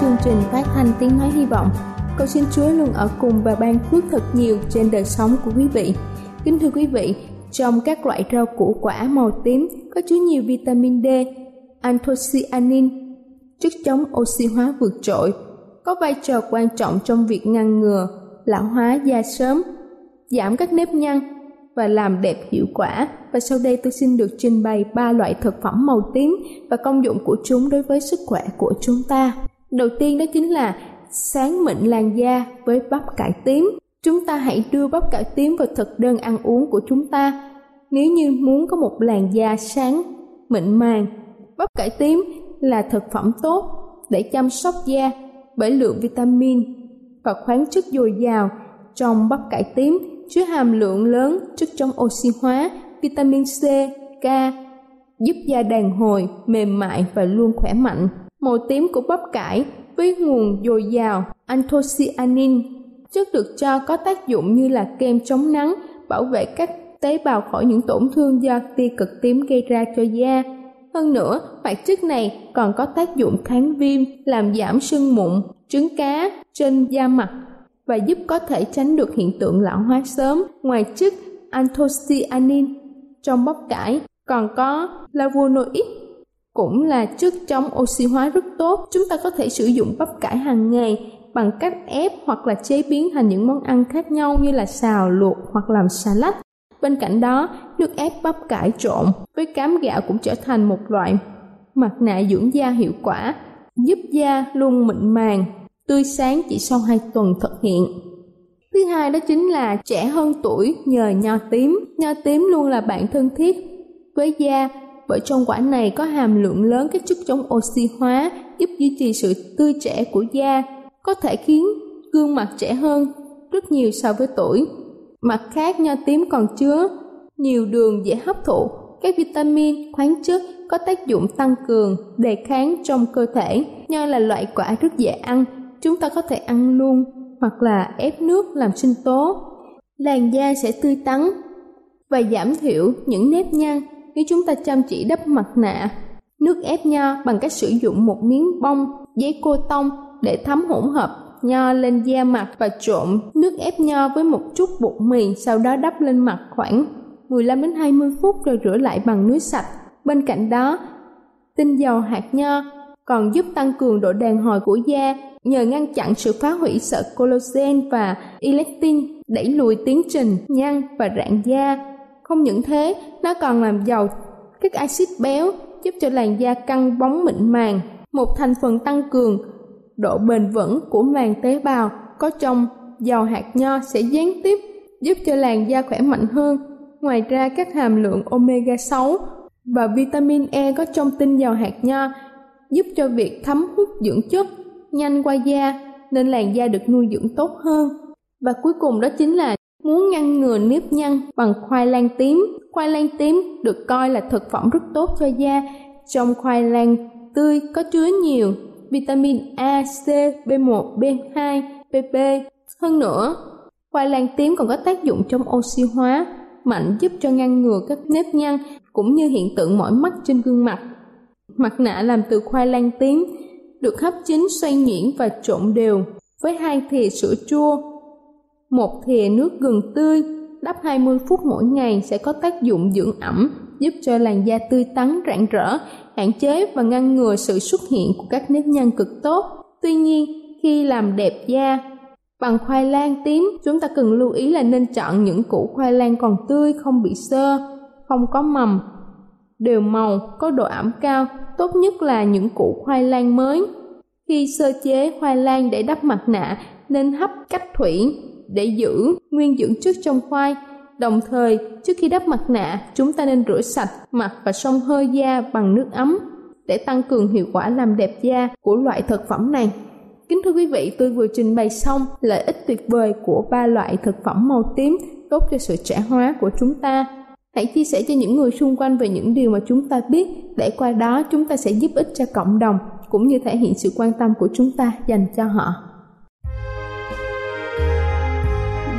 Chương trình phát thanh tiếng nói hy vọng. Cầu xin Chúa luôn ở cùng và ban phước thật nhiều trên đời sống của quý vị. Kính thưa quý vị, trong các loại rau củ quả màu tím có chứa nhiều vitamin D, anthocyanin, chất chống oxy hóa vượt trội, có vai trò quan trọng trong việc ngăn ngừa, lão hóa da sớm, giảm các nếp nhăn và làm đẹp hiệu quả. Và sau đây tôi xin được trình bày ba loại thực phẩm màu tím và công dụng của chúng đối với sức khỏe của chúng ta. Đầu tiên đó chính là sáng mịn làn da với bắp cải tím. Chúng ta hãy đưa bắp cải tím vào thực đơn ăn uống của chúng ta. Nếu như muốn có một làn da sáng, mịn màng, bắp cải tím là thực phẩm tốt để chăm sóc da bởi lượng vitamin và khoáng chất dồi dào trong bắp cải tím chứa hàm lượng lớn chất chống oxy hóa, vitamin C, K, giúp da đàn hồi, mềm mại và luôn khỏe mạnh màu tím của bắp cải với nguồn dồi dào anthocyanin. Chất được cho có tác dụng như là kem chống nắng, bảo vệ các tế bào khỏi những tổn thương do tia cực tím gây ra cho da. Hơn nữa, hoạt chất này còn có tác dụng kháng viêm, làm giảm sưng mụn, trứng cá trên da mặt và giúp có thể tránh được hiện tượng lão hóa sớm. Ngoài chất anthocyanin trong bắp cải còn có flavonoid cũng là chất chống oxy hóa rất tốt. Chúng ta có thể sử dụng bắp cải hàng ngày bằng cách ép hoặc là chế biến thành những món ăn khác nhau như là xào, luộc hoặc làm salad. Bên cạnh đó, nước ép bắp cải trộn với cám gạo cũng trở thành một loại mặt nạ dưỡng da hiệu quả, giúp da luôn mịn màng, tươi sáng chỉ sau 2 tuần thực hiện. Thứ hai đó chính là trẻ hơn tuổi nhờ nho tím. Nho tím luôn là bạn thân thiết với da bởi trong quả này có hàm lượng lớn các chất chống oxy hóa giúp duy trì sự tươi trẻ của da, có thể khiến gương mặt trẻ hơn rất nhiều so với tuổi. Mặt khác, nho tím còn chứa nhiều đường dễ hấp thụ, các vitamin, khoáng chất có tác dụng tăng cường, đề kháng trong cơ thể. Nho là loại quả rất dễ ăn, chúng ta có thể ăn luôn hoặc là ép nước làm sinh tố. Làn da sẽ tươi tắn và giảm thiểu những nếp nhăn nếu chúng ta chăm chỉ đắp mặt nạ. Nước ép nho bằng cách sử dụng một miếng bông, giấy cô tông để thấm hỗn hợp nho lên da mặt và trộn nước ép nho với một chút bột mì, sau đó đắp lên mặt khoảng 15 đến 20 phút rồi rửa lại bằng nước sạch. Bên cạnh đó, tinh dầu hạt nho còn giúp tăng cường độ đàn hồi của da nhờ ngăn chặn sự phá hủy sợ collagen và elastin, đẩy lùi tiến trình nhăn và rạn da không những thế, nó còn làm giàu các axit béo giúp cho làn da căng bóng mịn màng, một thành phần tăng cường độ bền vững của màng tế bào có trong dầu hạt nho sẽ gián tiếp giúp cho làn da khỏe mạnh hơn. Ngoài ra các hàm lượng omega 6 và vitamin E có trong tinh dầu hạt nho giúp cho việc thấm hút dưỡng chất nhanh qua da nên làn da được nuôi dưỡng tốt hơn. Và cuối cùng đó chính là muốn ngăn ngừa nếp nhăn bằng khoai lang tím. Khoai lang tím được coi là thực phẩm rất tốt cho da. Trong khoai lang tươi có chứa nhiều vitamin A, C, B1, B2, PP. Hơn nữa, khoai lang tím còn có tác dụng trong oxy hóa mạnh giúp cho ngăn ngừa các nếp nhăn cũng như hiện tượng mỏi mắt trên gương mặt. Mặt nạ làm từ khoai lang tím được hấp chín xoay nhuyễn và trộn đều với hai thìa sữa chua, một thìa nước gừng tươi, đắp 20 phút mỗi ngày sẽ có tác dụng dưỡng ẩm, giúp cho làn da tươi tắn rạng rỡ, hạn chế và ngăn ngừa sự xuất hiện của các nếp nhăn cực tốt. Tuy nhiên, khi làm đẹp da bằng khoai lang tím, chúng ta cần lưu ý là nên chọn những củ khoai lang còn tươi, không bị sơ, không có mầm, đều màu, có độ ẩm cao, tốt nhất là những củ khoai lang mới. Khi sơ chế khoai lang để đắp mặt nạ, nên hấp cách thủy để giữ nguyên dưỡng chất trong khoai. Đồng thời, trước khi đắp mặt nạ, chúng ta nên rửa sạch mặt và xông hơi da bằng nước ấm để tăng cường hiệu quả làm đẹp da của loại thực phẩm này. Kính thưa quý vị, tôi vừa trình bày xong lợi ích tuyệt vời của ba loại thực phẩm màu tím tốt cho sự trẻ hóa của chúng ta. Hãy chia sẻ cho những người xung quanh về những điều mà chúng ta biết để qua đó chúng ta sẽ giúp ích cho cộng đồng cũng như thể hiện sự quan tâm của chúng ta dành cho họ.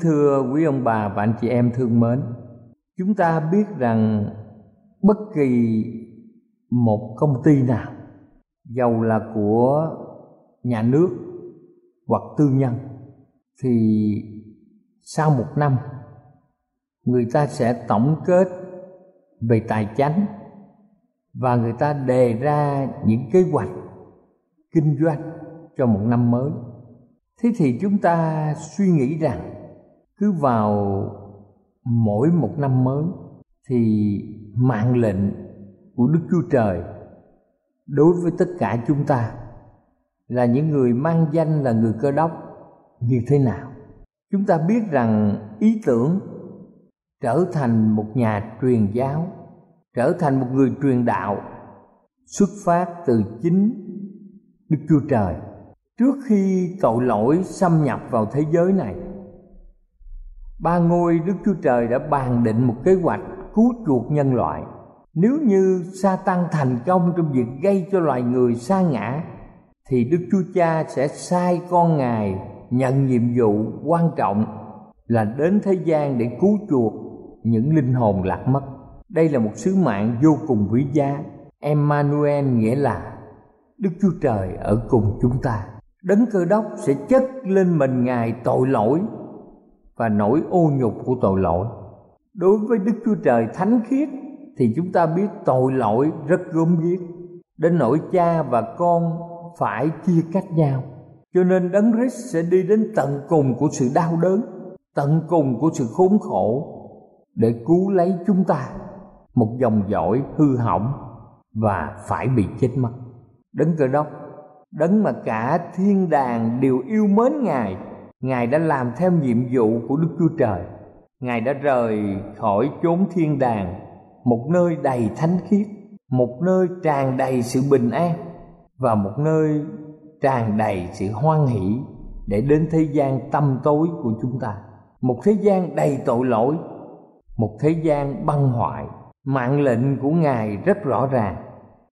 Kính thưa quý ông bà và anh chị em thương mến, chúng ta biết rằng bất kỳ một công ty nào dầu là của nhà nước hoặc tư nhân thì sau một năm người ta sẽ tổng kết về tài chánh và người ta đề ra những kế hoạch kinh doanh cho một năm mới. Thế thì chúng ta suy nghĩ rằng cứ vào mỗi một năm mới thì mạng lệnh của đức chúa trời đối với tất cả chúng ta là những người mang danh là người cơ đốc như thế nào. Chúng ta biết rằng ý tưởng trở thành một nhà truyền giáo, trở thành một người truyền đạo xuất phát từ chính đức chúa trời. Trước khi tội lỗi xâm nhập vào thế giới này ba ngôi đức chúa trời đã bàn định một kế hoạch cứu chuộc nhân loại. Nếu như sa tăng thành công trong việc gây cho loài người sa ngã, thì đức chúa cha sẽ sai con ngài nhận nhiệm vụ quan trọng là đến thế gian để cứu chuộc những linh hồn lạc mất. Đây là một sứ mạng vô cùng quý giá. Emmanuel nghĩa là đức chúa trời ở cùng chúng ta. Đấng cơ đốc sẽ chất lên mình ngài tội lỗi và nỗi ô nhục của tội lỗi. Đối với đức chúa trời thánh khiết, thì chúng ta biết tội lỗi rất gớm ghiếc. Đến nỗi cha và con phải chia cách nhau. Cho nên đấng Christ sẽ đi đến tận cùng của sự đau đớn, tận cùng của sự khốn khổ để cứu lấy chúng ta. Một dòng dõi hư hỏng và phải bị chết mất. Đấng cơ đốc, đấng mà cả thiên đàng đều yêu mến ngài ngài đã làm theo nhiệm vụ của đức chúa trời. Ngài đã rời khỏi chốn thiên đàng, một nơi đầy thánh khiết, một nơi tràn đầy sự bình an, và một nơi tràn đầy sự hoan hỷ để đến thế gian tâm tối của chúng ta. Một thế gian đầy tội lỗi, một thế gian băng hoại. Mạng lệnh của ngài rất rõ ràng,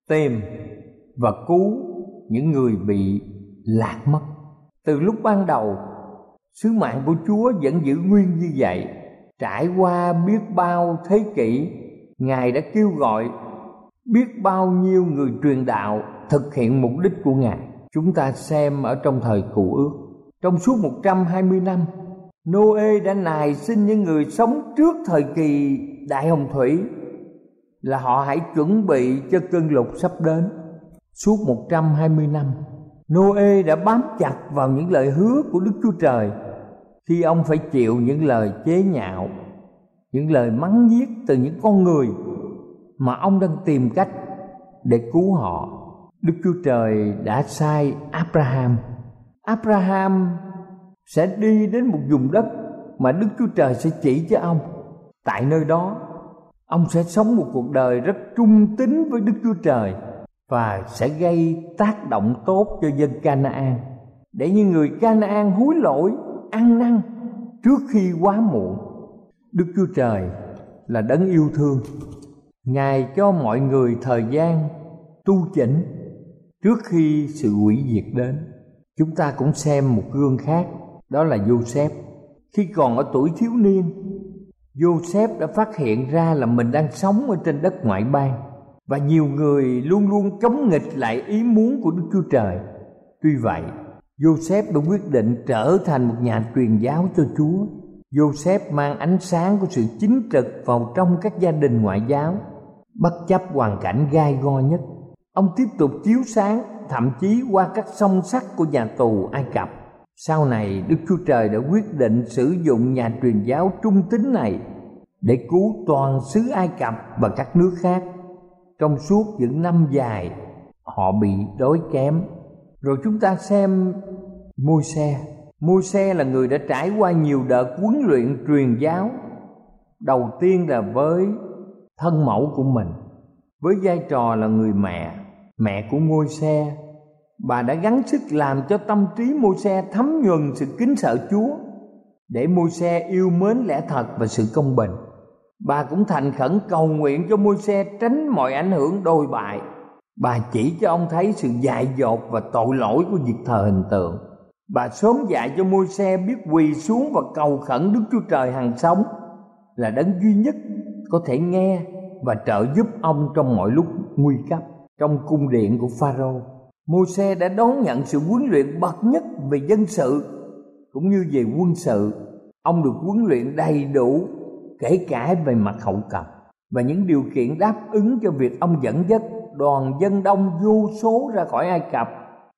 tìm và cứu những người bị lạc mất. Từ lúc ban đầu sứ mạng của chúa vẫn giữ nguyên như vậy. Trải qua biết bao thế kỷ ngài đã kêu gọi biết bao nhiêu người truyền đạo thực hiện mục đích của ngài. Chúng ta xem ở trong thời cụ ước. Trong suốt 120 năm Noe đã nài xin những người sống trước thời kỳ đại hồng thủy là họ hãy chuẩn bị cho cơn lụt sắp đến. Suốt 120 năm, Noe đã bám chặt vào những lời hứa của Đức Chúa Trời khi ông phải chịu những lời chế nhạo, những lời mắng giết từ những con người mà ông đang tìm cách để cứu họ. Đức Chúa Trời đã sai Abraham. Abraham sẽ đi đến một vùng đất mà Đức Chúa Trời sẽ chỉ cho ông. Tại nơi đó, ông sẽ sống một cuộc đời rất trung tín với Đức Chúa Trời và sẽ gây tác động tốt cho dân Canaan để những người Canaan hối lỗi, ăn năn trước khi quá muộn. Đức Chúa Trời là đấng yêu thương. Ngài cho mọi người thời gian tu chỉnh trước khi sự hủy diệt đến. Chúng ta cũng xem một gương khác đó là Joseph. Khi còn ở tuổi thiếu niên, Joseph đã phát hiện ra là mình đang sống ở trên đất ngoại bang và nhiều người luôn luôn chống nghịch lại ý muốn của Đức Chúa Trời. Tuy vậy, Joseph đã quyết định trở thành một nhà truyền giáo cho Chúa. Joseph mang ánh sáng của sự chính trực vào trong các gia đình ngoại giáo, bất chấp hoàn cảnh gai go nhất. Ông tiếp tục chiếu sáng, thậm chí qua các song sắt của nhà tù Ai Cập sau này Đức Chúa Trời đã quyết định sử dụng nhà truyền giáo trung tín này để cứu toàn xứ Ai Cập và các nước khác. Trong suốt những năm dài họ bị đói kém. Rồi chúng ta xem môi xe. Môi xe là người đã trải qua nhiều đợt huấn luyện truyền giáo. Đầu tiên là với thân mẫu của mình, với vai trò là người mẹ, mẹ của ngôi xe bà đã gắng sức làm cho tâm trí môi xe thấm nhuần sự kính sợ Chúa để môi xe yêu mến lẽ thật và sự công bình. Bà cũng thành khẩn cầu nguyện cho môi xe tránh mọi ảnh hưởng đôi bại. Bà chỉ cho ông thấy sự dại dột và tội lỗi của việc thờ hình tượng. Bà sớm dạy cho môi xe biết quỳ xuống và cầu khẩn Đức Chúa Trời hàng sống là đấng duy nhất có thể nghe và trợ giúp ông trong mọi lúc nguy cấp. Trong cung điện của Pharaoh, môi xe đã đón nhận sự huấn luyện bậc nhất về dân sự cũng như về quân sự. Ông được huấn luyện đầy đủ kể cả về mặt hậu cần và những điều kiện đáp ứng cho việc ông dẫn dắt đoàn dân đông vô số ra khỏi Ai Cập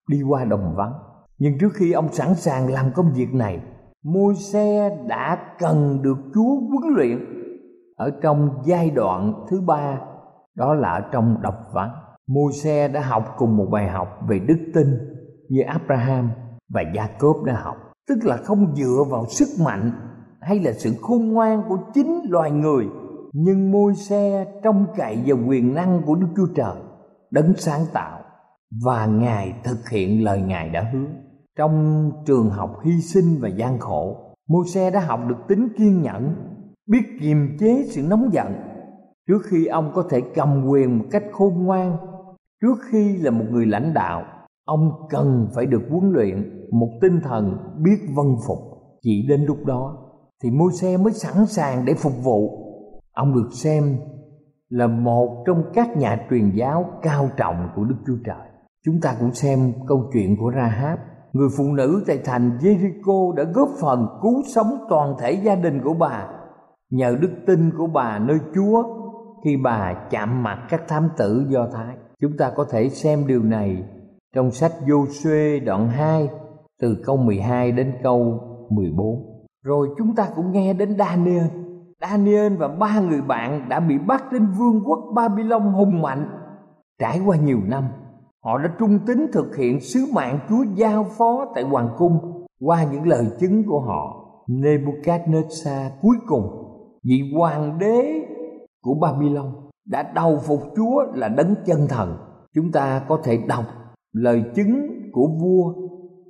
đi qua đồng vắng. Nhưng trước khi ông sẵn sàng làm công việc này, môi xe đã cần được Chúa huấn luyện ở trong giai đoạn thứ ba đó là ở trong độc vắng. Môi xe đã học cùng một bài học về đức tin như Abraham và Jacob đã học, tức là không dựa vào sức mạnh hay là sự khôn ngoan của chính loài người nhưng môi xe trông cậy vào quyền năng của Đức Chúa Trời đấng sáng tạo và Ngài thực hiện lời Ngài đã hứa. Trong trường học hy sinh và gian khổ, môi xe đã học được tính kiên nhẫn, biết kiềm chế sự nóng giận trước khi ông có thể cầm quyền một cách khôn ngoan. Trước khi là một người lãnh đạo, ông cần phải được huấn luyện một tinh thần biết vân phục. Chỉ đến lúc đó thì môi xe mới sẵn sàng để phục vụ ông được xem là một trong các nhà truyền giáo cao trọng của Đức Chúa Trời. Chúng ta cũng xem câu chuyện của Rahab, người phụ nữ tại thành Jericho đã góp phần cứu sống toàn thể gia đình của bà nhờ đức tin của bà nơi Chúa khi bà chạm mặt các thám tử Do Thái. Chúng ta có thể xem điều này trong sách Giô-suê đoạn 2 từ câu 12 đến câu 14. Rồi chúng ta cũng nghe đến Daniel Daniel và ba người bạn đã bị bắt đến vương quốc Babylon hùng mạnh. Trải qua nhiều năm, họ đã trung tín thực hiện sứ mạng Chúa giao phó tại hoàng cung qua những lời chứng của họ. Nebuchadnezzar cuối cùng, vị hoàng đế của Babylon đã đầu phục Chúa là đấng chân thần. Chúng ta có thể đọc lời chứng của vua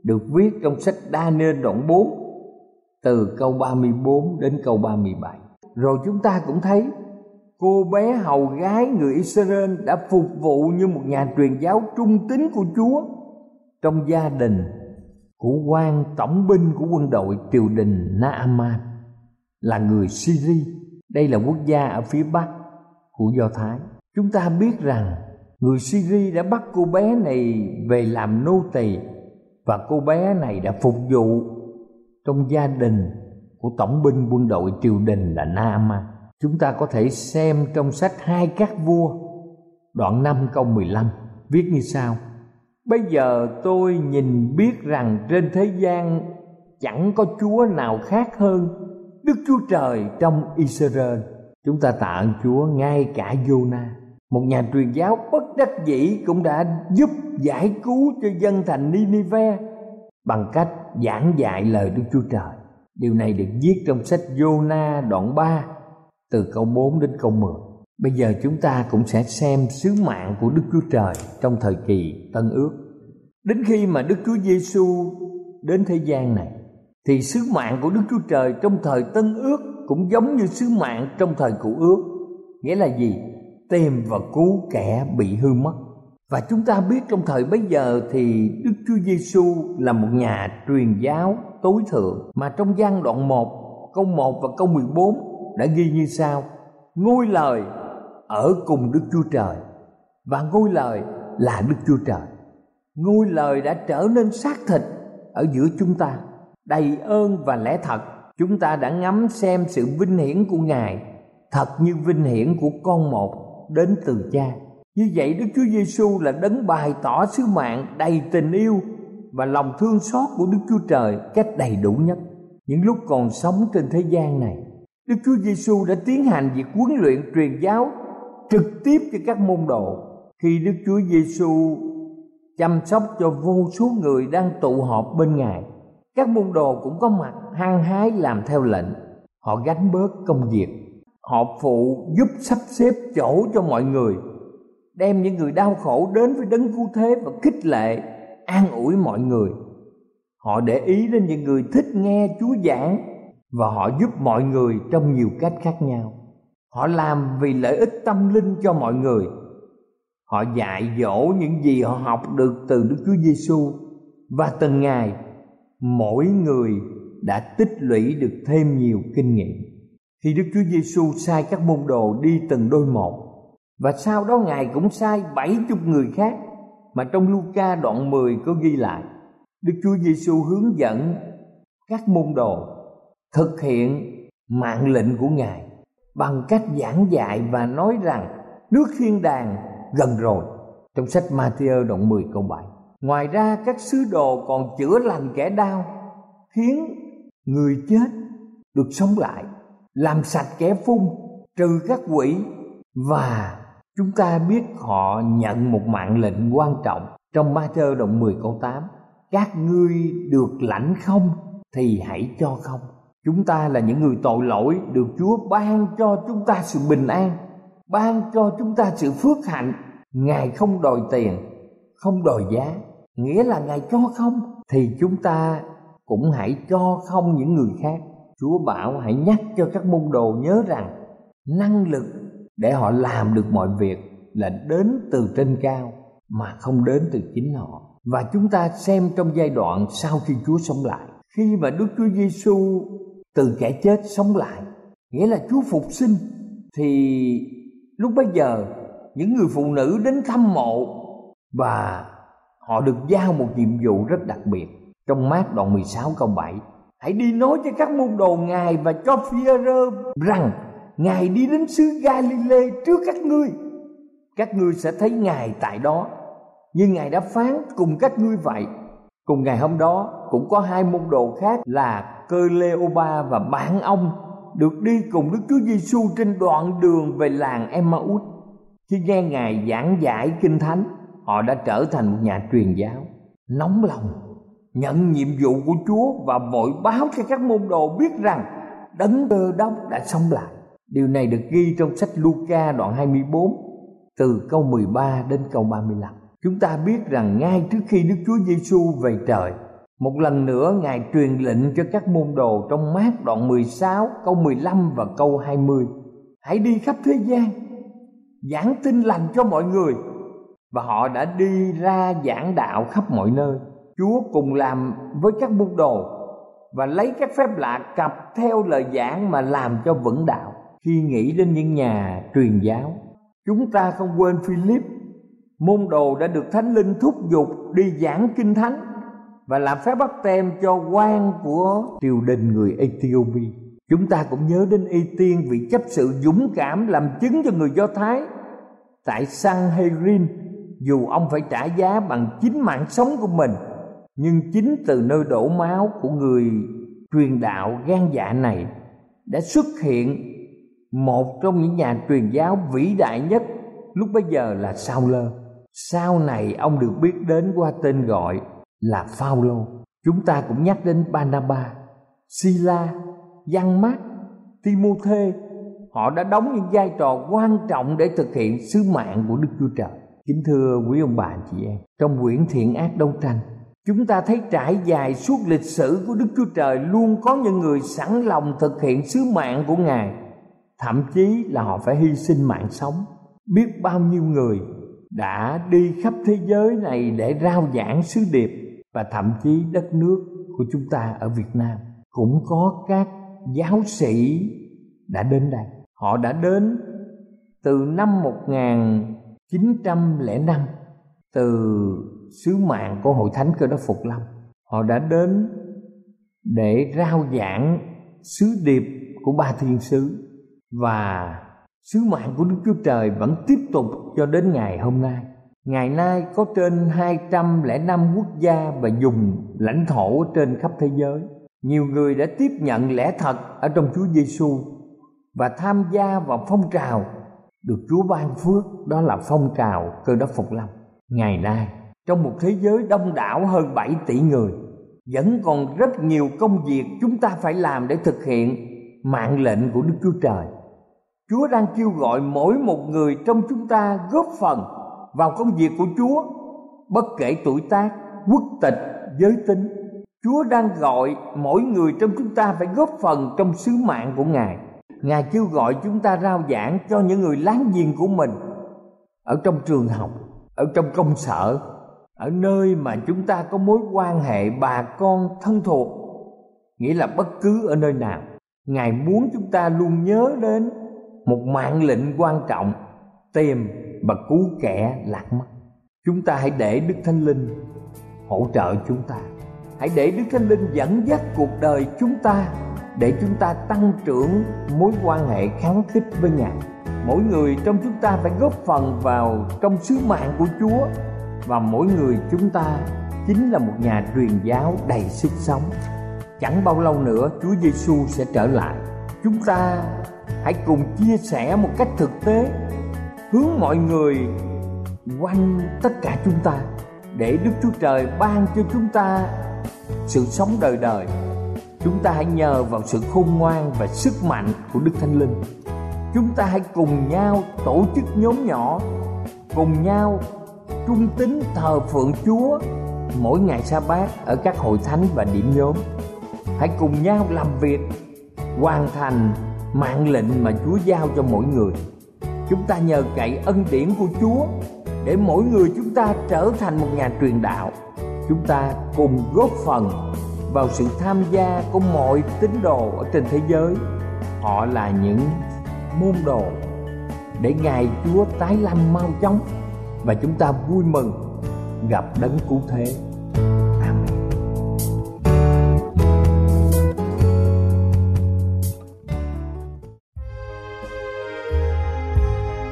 được viết trong sách Daniel đoạn 4 từ câu 34 đến câu 37 rồi chúng ta cũng thấy, cô bé hầu gái người Israel đã phục vụ như một nhà truyền giáo trung tín của Chúa trong gia đình của quan tổng binh của quân đội triều đình Naaman, là người Syria. Đây là quốc gia ở phía bắc của Do Thái. Chúng ta biết rằng người Syria đã bắt cô bé này về làm nô tỳ và cô bé này đã phục vụ trong gia đình của tổng binh quân đội triều đình là Naaman. Chúng ta có thể xem trong sách Hai các vua đoạn 5 câu 15 viết như sau: Bây giờ tôi nhìn biết rằng trên thế gian chẳng có Chúa nào khác hơn Đức Chúa Trời trong Israel. Chúng ta tạ ơn Chúa ngay cả Jonah, một nhà truyền giáo bất đắc dĩ cũng đã giúp giải cứu cho dân thành Ninive bằng cách giảng dạy lời Đức Chúa Trời. Điều này được viết trong sách Jonah đoạn 3 từ câu 4 đến câu 10. Bây giờ chúng ta cũng sẽ xem sứ mạng của Đức Chúa Trời trong thời kỳ Tân Ước. Đến khi mà Đức Chúa Giêsu đến thế gian này, thì sứ mạng của Đức Chúa Trời trong thời Tân Ước cũng giống như sứ mạng trong thời Cũ Ước. Nghĩa là gì? Tìm và cứu kẻ bị hư mất. Và chúng ta biết trong thời bấy giờ thì Đức Chúa Giêsu là một nhà truyền giáo tối thượng. Mà trong gian đoạn 1 câu 1 và câu 14 đã ghi như sau. Ngôi lời ở cùng Đức Chúa Trời, và ngôi lời là Đức Chúa Trời. Ngôi lời đã trở nên xác thịt ở giữa chúng ta, đầy ơn và lẽ thật. Chúng ta đã ngắm xem sự vinh hiển của ngài, thật như vinh hiển của con một đến từ cha như vậy Đức Chúa Giêsu là đấng bày tỏ sứ mạng đầy tình yêu và lòng thương xót của Đức Chúa Trời cách đầy đủ nhất. Những lúc còn sống trên thế gian này, Đức Chúa Giêsu đã tiến hành việc huấn luyện truyền giáo trực tiếp cho các môn đồ. Khi Đức Chúa Giêsu chăm sóc cho vô số người đang tụ họp bên Ngài, các môn đồ cũng có mặt hăng hái làm theo lệnh. Họ gánh bớt công việc, họ phụ giúp sắp xếp chỗ cho mọi người, đem những người đau khổ đến với đấng cứu thế và khích lệ, an ủi mọi người. Họ để ý đến những người thích nghe chúa giảng và họ giúp mọi người trong nhiều cách khác nhau. Họ làm vì lợi ích tâm linh cho mọi người. Họ dạy dỗ những gì họ học được từ đức chúa giêsu và từng ngày, mỗi người đã tích lũy được thêm nhiều kinh nghiệm. Khi Đức Chúa Giêsu sai các môn đồ đi từng đôi một và sau đó Ngài cũng sai bảy chục người khác mà trong Luca đoạn 10 có ghi lại Đức Chúa Giêsu hướng dẫn các môn đồ thực hiện mạng lệnh của Ngài bằng cách giảng dạy và nói rằng nước thiên đàng gần rồi trong sách Matthew đoạn 10 câu 7. Ngoài ra các sứ đồ còn chữa lành kẻ đau, khiến người chết được sống lại, làm sạch kẻ phun, trừ các quỷ và chúng ta biết họ nhận một mạng lệnh quan trọng trong Matthew đoạn 10 câu 8. Các ngươi được lãnh không thì hãy cho không. Chúng ta là những người tội lỗi được Chúa ban cho chúng ta sự bình an, ban cho chúng ta sự phước hạnh. Ngài không đòi tiền, không đòi giá, nghĩa là Ngài cho không thì chúng ta cũng hãy cho không những người khác. Chúa bảo hãy nhắc cho các môn đồ nhớ rằng năng lực để họ làm được mọi việc là đến từ trên cao mà không đến từ chính họ. Và chúng ta xem trong giai đoạn sau khi Chúa sống lại, khi mà Đức Chúa Giêsu từ kẻ chết sống lại, nghĩa là Chúa phục sinh thì lúc bấy giờ những người phụ nữ đến thăm mộ và họ được giao một nhiệm vụ rất đặc biệt trong mát đoạn 16 câu 7 hãy đi nói cho các môn đồ ngài và cho phi rơ rằng ngài đi đến xứ Galilee trước các ngươi các ngươi sẽ thấy ngài tại đó như ngài đã phán cùng các ngươi vậy cùng ngày hôm đó cũng có hai môn đồ khác là cơ Leoba và bạn ông được đi cùng Đức Chúa Giêsu trên đoạn đường về làng Emmaus. Khi nghe Ngài giảng giải kinh thánh, họ đã trở thành một nhà truyền giáo nóng lòng nhận nhiệm vụ của Chúa và vội báo cho các môn đồ biết rằng đấng cơ đốc đã sống lại. Điều này được ghi trong sách Luca đoạn 24 từ câu 13 đến câu 35. Chúng ta biết rằng ngay trước khi Đức Chúa Giêsu về trời, một lần nữa Ngài truyền lệnh cho các môn đồ trong mát đoạn 16, câu 15 và câu 20. Hãy đi khắp thế gian, giảng tin lành cho mọi người. Và họ đã đi ra giảng đạo khắp mọi nơi. Chúa cùng làm với các môn đồ và lấy các phép lạ cặp theo lời giảng mà làm cho vững đạo. Khi nghĩ đến những nhà truyền giáo, chúng ta không quên Philip, môn đồ đã được Thánh Linh thúc giục đi giảng kinh thánh và làm phép bắt tem cho quan của triều đình người Ethiopia. Chúng ta cũng nhớ đến Y Tiên vì chấp sự dũng cảm làm chứng cho người Do Thái tại Sanhedrin dù ông phải trả giá bằng chính mạng sống của mình nhưng chính từ nơi đổ máu của người truyền đạo gan dạ này đã xuất hiện một trong những nhà truyền giáo vĩ đại nhất lúc bấy giờ là Sao Lơ. Sau này ông được biết đến qua tên gọi là Phaolô. Chúng ta cũng nhắc đến Banaba, Sila, Giăng Mát, Timôthê. Họ đã đóng những vai trò quan trọng để thực hiện sứ mạng của Đức Chúa Trời. Kính thưa quý ông bà chị em, trong quyển thiện ác đấu tranh, chúng ta thấy trải dài suốt lịch sử của Đức Chúa Trời luôn có những người sẵn lòng thực hiện sứ mạng của Ngài, thậm chí là họ phải hy sinh mạng sống. Biết bao nhiêu người đã đi khắp thế giới này để rao giảng sứ điệp và thậm chí đất nước của chúng ta ở Việt Nam cũng có các giáo sĩ đã đến đây. Họ đã đến từ năm 1905 từ sứ mạng của Hội Thánh Cơ Đốc Phục Lâm. Họ đã đến để rao giảng sứ điệp của ba thiên sứ và sứ mạng của Đức Chúa Trời vẫn tiếp tục cho đến ngày hôm nay. Ngày nay có trên 205 quốc gia và dùng lãnh thổ trên khắp thế giới. Nhiều người đã tiếp nhận lẽ thật ở trong Chúa Giêsu và tham gia vào phong trào được Chúa ban phước, đó là phong trào cơ đốc phục lâm. Ngày nay, trong một thế giới đông đảo hơn 7 tỷ người, vẫn còn rất nhiều công việc chúng ta phải làm để thực hiện mạng lệnh của Đức Chúa Trời. Chúa đang kêu gọi mỗi một người trong chúng ta góp phần vào công việc của Chúa bất kể tuổi tác, quốc tịch, giới tính. Chúa đang gọi mỗi người trong chúng ta phải góp phần trong sứ mạng của Ngài. Ngài kêu gọi chúng ta rao giảng cho những người láng giềng của mình ở trong trường học, ở trong công sở, ở nơi mà chúng ta có mối quan hệ bà con thân thuộc nghĩa là bất cứ ở nơi nào ngài muốn chúng ta luôn nhớ đến một mạng lệnh quan trọng, tìm và cứu kẻ lạc mất. Chúng ta hãy để đức thánh linh hỗ trợ chúng ta. Hãy để đức thánh linh dẫn dắt cuộc đời chúng ta để chúng ta tăng trưởng mối quan hệ kháng khích với ngài. Mỗi người trong chúng ta phải góp phần vào trong sứ mạng của chúa và mỗi người chúng ta chính là một nhà truyền giáo đầy sức sống. Chẳng bao lâu nữa chúa giêsu sẽ trở lại. Chúng ta hãy cùng chia sẻ một cách thực tế, hướng mọi người quanh tất cả chúng ta, để đức chúa trời ban cho chúng ta sự sống đời đời. Chúng ta hãy nhờ vào sự khôn ngoan và sức mạnh của đức thánh linh. Chúng ta hãy cùng nhau tổ chức nhóm nhỏ, cùng nhau trung tín thờ phượng chúa mỗi ngày sa bát ở các hội thánh và điểm nhóm. Hãy cùng nhau làm việc hoàn thành mạng lệnh mà chúa giao cho mỗi người. Chúng ta nhờ cậy ân điển của chúa để mỗi người chúng ta trở thành một nhà truyền đạo. Chúng ta cùng góp phần vào sự tham gia của mọi tín đồ ở trên thế giới. Họ là những môn đồ để ngài chúa tái lâm mau chóng và chúng ta vui mừng gặp đấng cứu thế.